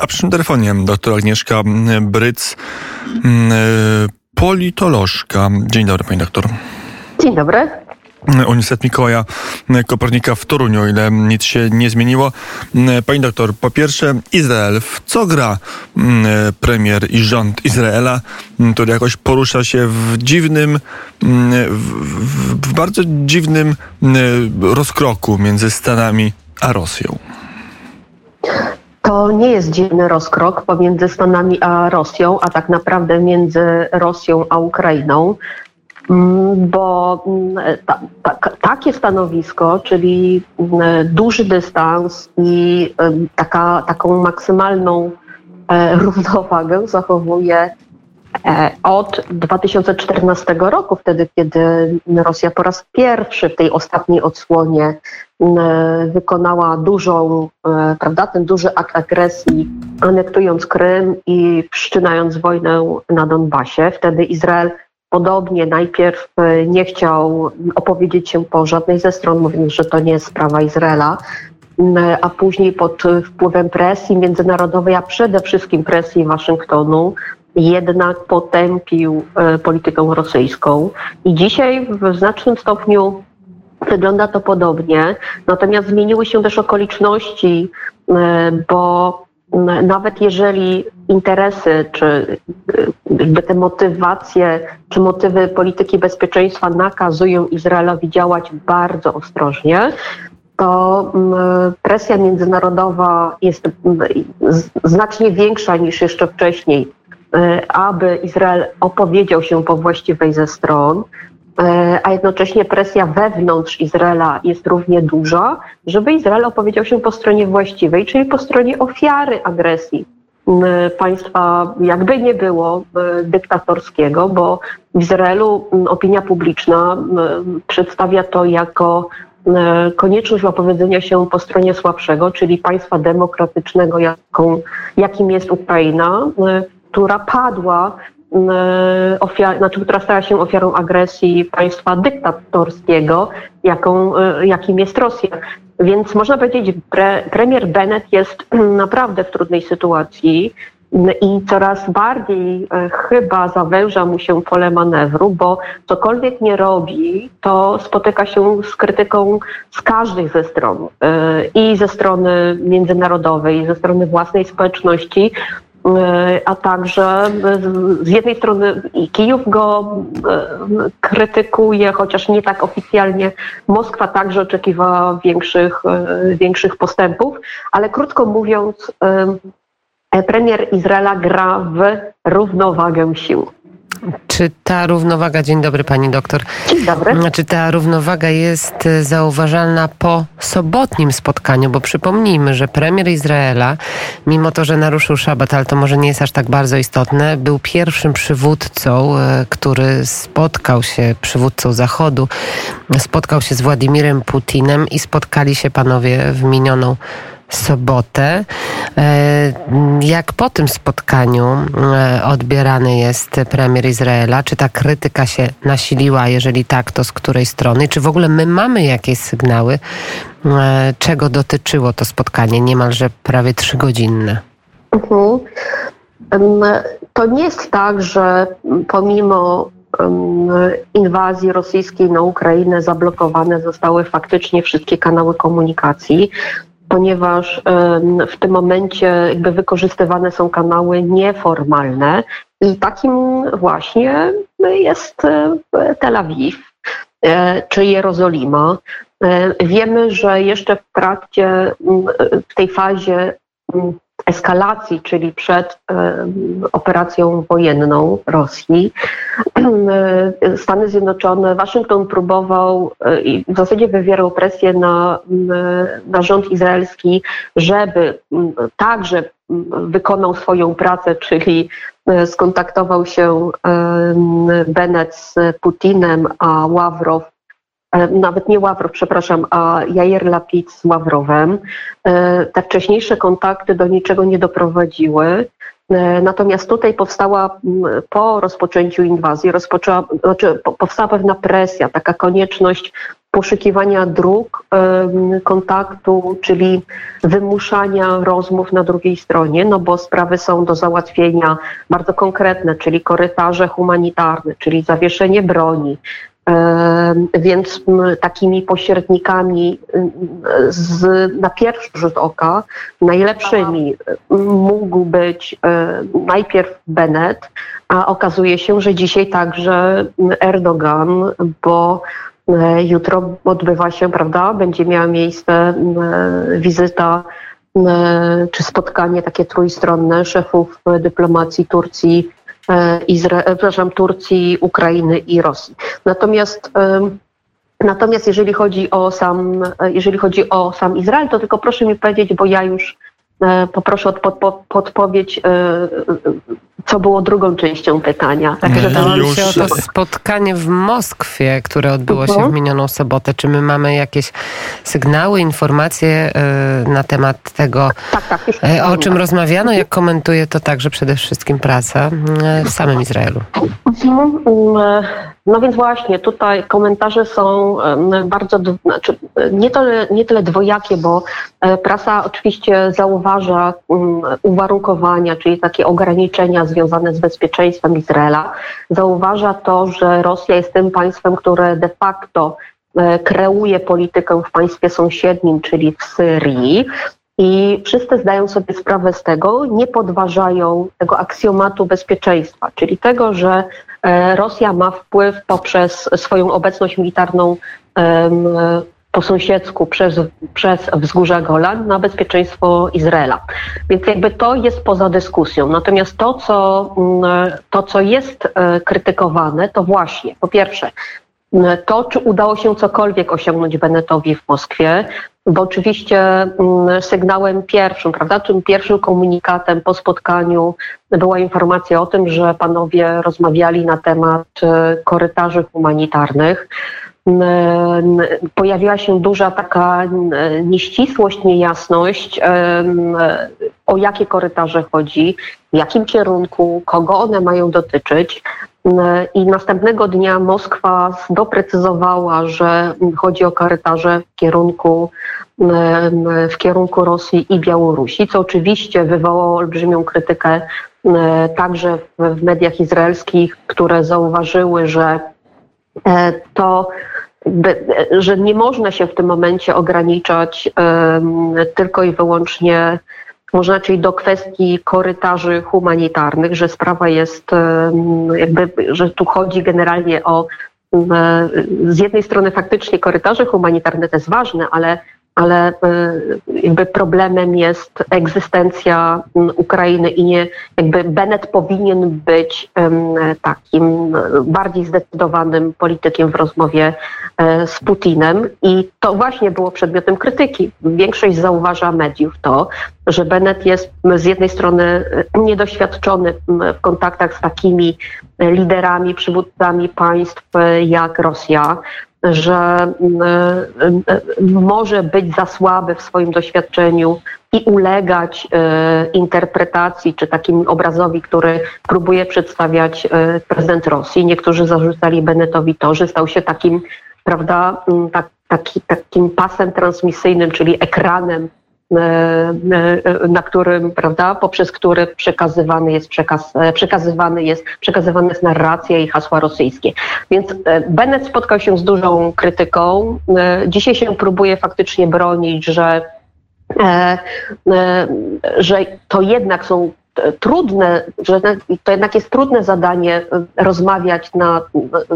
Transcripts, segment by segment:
A przy telefonie doktor Agnieszka Bryc, politolożka. Dzień dobry, pani doktor. Dzień dobry. Uniwersytet Mikołaja Kopernika w Toruniu, o ile nic się nie zmieniło. Pani doktor, po pierwsze Izrael. W co gra premier i rząd Izraela, który jakoś porusza się w dziwnym, w, w bardzo dziwnym rozkroku między Stanami a Rosją? To nie jest dziwny rozkrok pomiędzy Stanami a Rosją, a tak naprawdę między Rosją a Ukrainą. Mm, bo mm, ta, ta, takie stanowisko, czyli mm, duży dystans i taka, taką maksymalną e, równowagę zachowuje od 2014 roku, wtedy kiedy Rosja po raz pierwszy w tej ostatniej odsłonie wykonała dużą, e, prawda, ten duży akt agresji, anektując Krym i wszczynając wojnę na Donbasie. Wtedy Izrael Podobnie najpierw e, nie chciał opowiedzieć się po żadnej ze stron, mówiąc, że to nie jest sprawa Izraela, a później pod wpływem presji międzynarodowej, a przede wszystkim presji Waszyngtonu, jednak potępił e, politykę rosyjską. I dzisiaj w znacznym stopniu wygląda to podobnie. Natomiast zmieniły się też okoliczności, e, bo nawet jeżeli interesy, czy jakby te motywacje, czy motywy polityki bezpieczeństwa nakazują Izraelowi działać bardzo ostrożnie, to presja międzynarodowa jest znacznie większa niż jeszcze wcześniej, aby Izrael opowiedział się po właściwej ze stron. E, a jednocześnie presja wewnątrz Izraela jest równie duża, żeby Izrael opowiedział się po stronie właściwej, czyli po stronie ofiary agresji państwa, jakby nie było dyktatorskiego, bo w Izraelu opinia publiczna przedstawia to jako konieczność opowiedzenia się po stronie słabszego, czyli państwa demokratycznego, jaką, jakim jest Ukraina, która padła E, ofiar, znaczy, która stała się ofiarą agresji państwa dyktatorskiego, jaką, e, jakim jest Rosja. Więc można powiedzieć, pre, premier Bennett jest naprawdę w trudnej sytuacji i coraz bardziej e, chyba zawęża mu się pole manewru, bo cokolwiek nie robi, to spotyka się z krytyką z każdej ze stron. I ze strony międzynarodowej, i ze strony własnej społeczności, a także z jednej strony Kijów go e, krytykuje, chociaż nie tak oficjalnie. Moskwa także oczekiwała większych, e, większych postępów, ale krótko mówiąc, premier Izraela gra w równowagę sił. Czy ta równowaga, dzień dobry pani doktor. Dzień dobry. Czy ta równowaga jest e, zauważalna po sobotnim spotkaniu? Bo przypomnijmy, że premier Izraela, mimo to, że naruszył szabat, ale to może nie jest aż tak bardzo istotne, był pierwszym przywódcą, e, który spotkał się, przywódcą Zachodu, spotkał się z Władimirem Putinem i spotkali się panowie w minioną sobotę. E, jak po tym spotkaniu e, odbierany jest premier Izraela? Czy ta krytyka się nasiliła? Jeżeli tak, to z której strony? Czy w ogóle my mamy jakieś sygnały, e, czego dotyczyło to spotkanie niemalże prawie trzygodzinne? Mhm. To nie jest tak, że pomimo inwazji rosyjskiej na Ukrainę zablokowane zostały faktycznie wszystkie kanały komunikacji ponieważ w tym momencie jakby wykorzystywane są kanały nieformalne i takim właśnie jest e, Tel Awiw e, czy Jerozolima. E, wiemy, że jeszcze w trakcie, w tej fazie eskalacji, czyli przed operacją wojenną Rosji, Stany Zjednoczone, Waszyngton próbował e, i w zasadzie wywierał presję na, na rząd izraelski, żeby także wykonał swoją pracę, czyli e, skontaktował się Bennett z Putinem, a Ławrow nawet nie Ławrow, przepraszam, a Jair Lapid z Ławrowem. E, te wcześniejsze kontakty do niczego nie doprowadziły. E, natomiast tutaj powstała po rozpoczęciu inwazji, rozpoczęła, znaczy powstała pewna presja, taka konieczność poszukiwania dróg kontaktu, czyli wymuszania rozmów na drugiej stronie, no bo sprawy są do załatwienia bardzo konkretne, czyli korytarze humanitarne, czyli zawieszenie broni, więc takimi pośrednikami z, na pierwszy rzut oka najlepszymi mógł być najpierw Bennett, a okazuje się, że dzisiaj także Erdogan, bo jutro odbywa się, prawda, będzie miała miejsce wizyta czy spotkanie takie trójstronne szefów dyplomacji Turcji, E, Izra- e, przepraszam, Turcji, Ukrainy i Rosji. Natomiast Natomiast jeżeli chodzi o sam, e, jeżeli chodzi o sam Izrael, to tylko proszę mi powiedzieć, bo ja już poproszę o podpowiedź co było drugą częścią pytania. Tak, Pytałam już... się o to spotkanie w Moskwie, które odbyło się w mhm. minioną sobotę. Czy my mamy jakieś sygnały, informacje y, na temat tego, tak, tak, y, o czym rozmawiano? Jak komentuje to także przede wszystkim prasa y, w samym Izraelu? No więc właśnie, tutaj komentarze są bardzo, znaczy nie, tyle, nie tyle dwojakie, bo e, prasa oczywiście zauważa uwarunkowania, czyli takie ograniczenia związane z bezpieczeństwem Izraela. Zauważa to, że Rosja jest tym państwem, które de facto e, kreuje politykę w państwie sąsiednim, czyli w Syrii. I wszyscy zdają sobie sprawę z tego, nie podważają tego aksjomatu bezpieczeństwa, czyli tego, że e, Rosja ma wpływ poprzez swoją obecność militarną po sąsiedzku przez, przez wzgórza Golan na bezpieczeństwo Izraela. Więc jakby to jest poza dyskusją. Natomiast to, co, mm, to, co jest e, krytykowane, to właśnie po pierwsze to, czy udało się cokolwiek osiągnąć Benetowi w Moskwie, bo oczywiście mm, sygnałem pierwszym, prawda, tym pierwszym komunikatem po spotkaniu była informacja o tym, że panowie rozmawiali na temat e, korytarzy humanitarnych pojawiła się duża taka nieścisłość, niejasność, o jakie korytarze chodzi, w jakim kierunku, kogo one mają dotyczyć. I następnego dnia Moskwa doprecyzowała, że chodzi o korytarze w kierunku, w kierunku Rosji i Białorusi, co oczywiście wywołało olbrzymią krytykę także w mediach izraelskich, które zauważyły, że e, to że nie można się w tym momencie ograniczać tylko i wyłącznie można czyli do kwestii korytarzy humanitarnych, że sprawa jest jakby, że tu chodzi generalnie o z jednej strony faktycznie korytarze humanitarne to jest ważne, ale ale e, jakby problemem jest egzystencja Ukrainy i nie, jakby Bennett powinien być takim bardziej zdecydowanym politykiem w rozmowie e, z Putinem i to właśnie było przedmiotem krytyki. Większość zauważa mediów to, że Bennett jest z jednej strony e, niedoświadczony w kontaktach z takimi liderami, przywódcami państw jak Rosja, że e, e, może być za słaby w swoim doświadczeniu i ulegać e, interpretacji czy takim obrazowi, który próbuje przedstawiać prezydent Rosji. Niektórzy zarzucali Bennettowi to, że stał się takim, prawda, tak, taki, takim pasem transmisyjnym, czyli ekranem na którym, prawda, poprzez który przekazywany jest przekaz, e, przekazywany jest, przekazywana jest narracja i hasła rosyjskie. Więc Bennett spotkał się z dużą krytyką. Dzisiaj się próbuje faktycznie bronić, że że to jednak są trudne, że to jednak jest trudne zadanie e, rozmawiać na,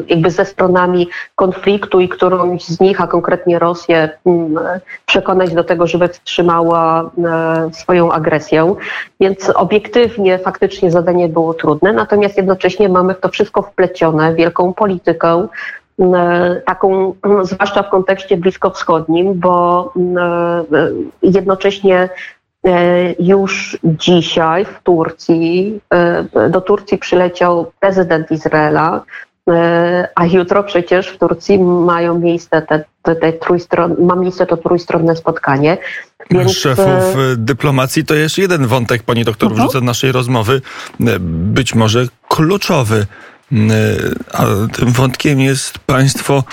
jakby ze stronami konfliktu i którąś z nich, a konkretnie Rosję, przekonać do tego, żeby wstrzymała e, swoją agresję. Więc obiektywnie faktycznie zadanie było trudne, natomiast jednocześnie mamy w to wszystko wplecione, wielką politykę, taką, zwłaszcza w kontekście bliskowschodnim, bo jednocześnie E, już dzisiaj w Turcji, e, do Turcji przyleciał prezydent Izraela, e, a jutro przecież w Turcji mają miejsce te, te, te trójstron, ma miejsce to trójstronne spotkanie. Więc... Szefów dyplomacji to jest jeden wątek, pani doktor, wrzucę naszej rozmowy, być może kluczowy. A tym wątkiem jest państwo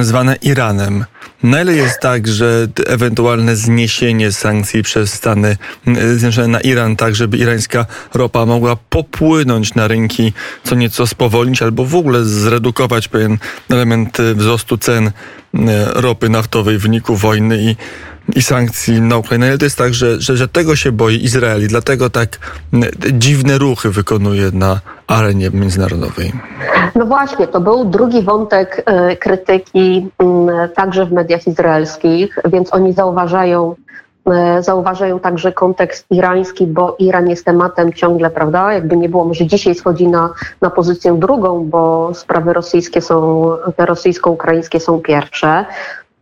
zwane Iranem. Na ile jest tak, że ewentualne zniesienie sankcji przez Stany Zjednoczone na Iran, tak żeby irańska ropa mogła popłynąć na rynki, co nieco spowolnić albo w ogóle zredukować pewien element wzrostu cen ropy naftowej w wyniku wojny i i sankcji na Ukrainę. Ale to jest tak, że, że, że tego się boi Izrael i dlatego tak dziwne ruchy wykonuje na arenie międzynarodowej. No właśnie, to był drugi wątek e, krytyki także w mediach izraelskich, więc oni zauważają e, zauważają także kontekst irański, bo Iran jest tematem ciągle, prawda? Jakby nie było, może dzisiaj schodzi na, na pozycję drugą, bo sprawy rosyjskie są, te rosyjsko-ukraińskie są pierwsze.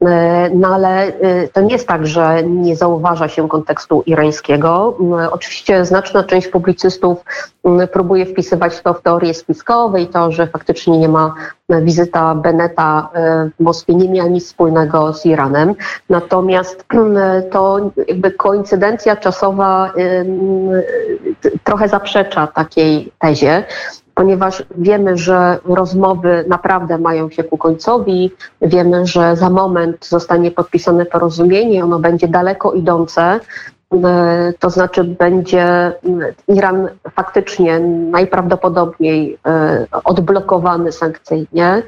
E, no ale e, to nie jest tak, że nie zauważa się kontekstu irańskiego. E, oczywiście znaczna część publicystów próbuje wpisywać to w teorie spiskowe i to, że faktycznie nie ma wizyta Beneta w Moskwie nie miała nic wspólnego z Iranem. Natomiast to jakby koincydencja czasowa trochę zaprzecza takiej tezie ponieważ wiemy, że rozmowy naprawdę mają się ku końcowi, wiemy, że za moment zostanie podpisane porozumienie, ono będzie daleko idące, to znaczy będzie Iran faktycznie najprawdopodobniej e, odblokowany sankcyjnie,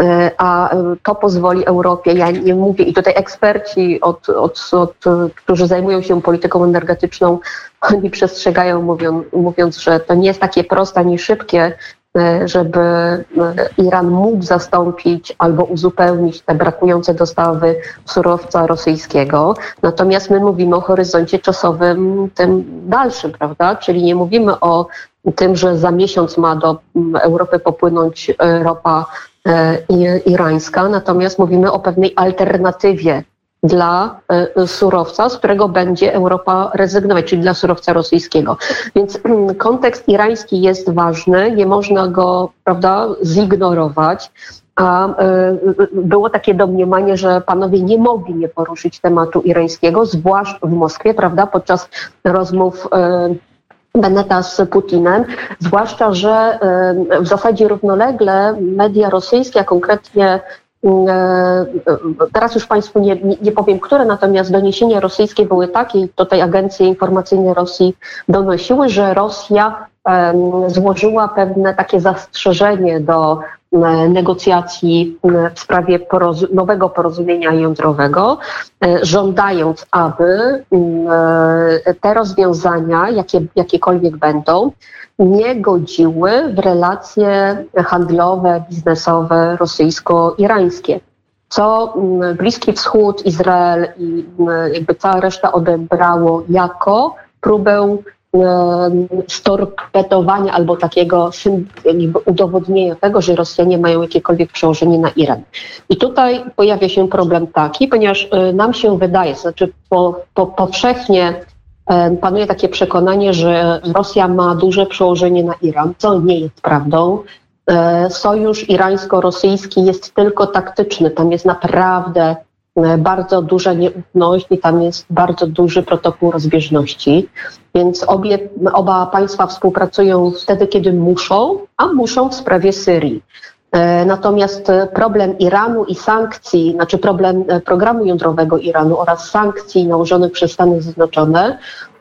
e, a to pozwoli Europie, ja nie mówię, i tutaj eksperci, od, od, od, którzy zajmują się polityką energetyczną, oni przestrzegają, mówią, mówiąc, że to nie jest takie proste ani szybkie, e, żeby e, Iran mógł zastąpić albo uzupełnić te brakujące dostawy surowca rosyjskiego. Natomiast my mówimy o horyzoncie czasowym tym dalszym, prawda? Czyli nie mówimy o tym, że za miesiąc ma do Europy popłynąć e, ropa irańska, natomiast mówimy o pewnej alternatywie dla e, surowca, z którego będzie Europa rezygnować, czyli dla surowca rosyjskiego. Więc mm, kontekst irański jest ważny, nie można go prawda, zignorować. A e, było takie domniemanie, że panowie nie mogli nie poruszyć tematu irańskiego, zwłaszcza w Moskwie, prawda, podczas rozmów e, Beneta z Putinem, zwłaszcza, że w zasadzie równolegle media rosyjskie, a konkretnie e, e, teraz już Państwu nie, nie, powiem, które, natomiast doniesienia rosyjskie były takie, i tutaj agencje informacyjne Rosji donosiły, że Rosja złożyła pewne takie zastrzeżenie do negocjacji w sprawie porozu nowego porozumienia jądrowego, e, żądając, aby te rozwiązania, jakie, jakiekolwiek będą, nie godziły w relacje handlowe, biznesowe rosyjsko-irańskie. Co mm, Bliski Wschód, Izrael i mm, jakby cała reszta odebrało jako próbę storpetowania albo takiego udowodnienia tego, że Rosjanie mają jakiekolwiek przełożenie na Iran. I tutaj pojawia się problem taki, ponieważ y, nam się wydaje, znaczy po, po, powszechnie panuje takie przekonanie, że Rosja ma duże przełożenie na Iran, co nie jest prawdą. E, sojusz irańsko-rosyjski jest tylko taktyczny. Tam jest naprawdę e, bardzo duża nieufność i tam jest bardzo duży protokół rozbieżności. Więc obie, oba państwa współpracują wtedy, kiedy muszą, a muszą w sprawie Syrii. E, natomiast problem Iranu i sankcji, znaczy problem e, programu jądrowego Iranu oraz sankcji nałożonych przez Stany Zjednoczone,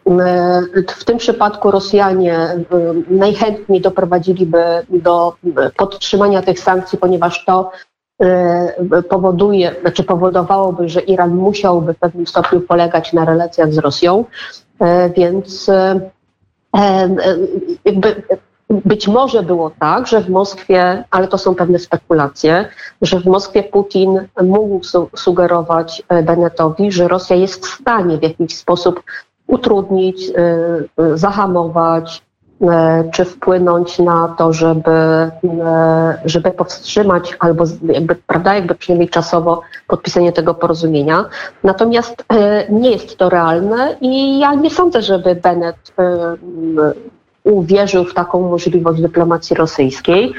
e, w tym przypadku Rosjanie najchętniej doprowadziliby do podtrzymania tych sankcji, ponieważ to powoduje, znaczy powodowałoby, że Iran musiałby w pewnym stopniu polegać na relacjach z Rosją, więc jakby być może było tak, że w Moskwie, ale to są pewne spekulacje, że w Moskwie Putin mógł su sugerować e, Bennettowi, że Rosja jest w stanie w jakiś sposób utrudnić, e, e, zahamować, czy wpłynąć na to, żeby, żeby powstrzymać albo jakby, prawda, jakby przynajmniej czasowo podpisanie tego porozumienia. Natomiast nie jest to realne i ja nie sądzę, żeby Bennett uwierzył w taką możliwość dyplomacji rosyjskiej.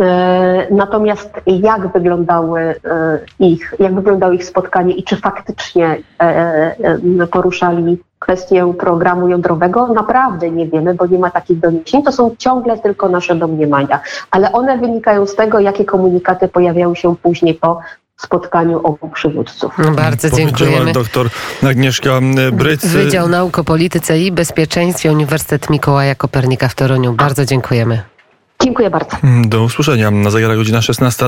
E, natomiast jak wyglądały e, ich, jak wyglądało ich spotkanie i czy faktycznie e, poruszali kwestię programu jądrowego, naprawdę nie wiemy, bo nie ma takich doniesień. To są ciągle tylko nasze domniemania, ale one wynikają z tego, jakie komunikaty pojawiały się później po spotkaniu obu przywódców. Bardzo Powiedziała dziękujemy. doktor Agnieszka Bryc. Wydział Nauk o Polityce i Bezpieczeństwie Uniwersytet Mikołaja Kopernika w Toruniu. Bardzo dziękujemy. Dziękuję bardzo. Do usłyszenia. Na zegarach godzina 16.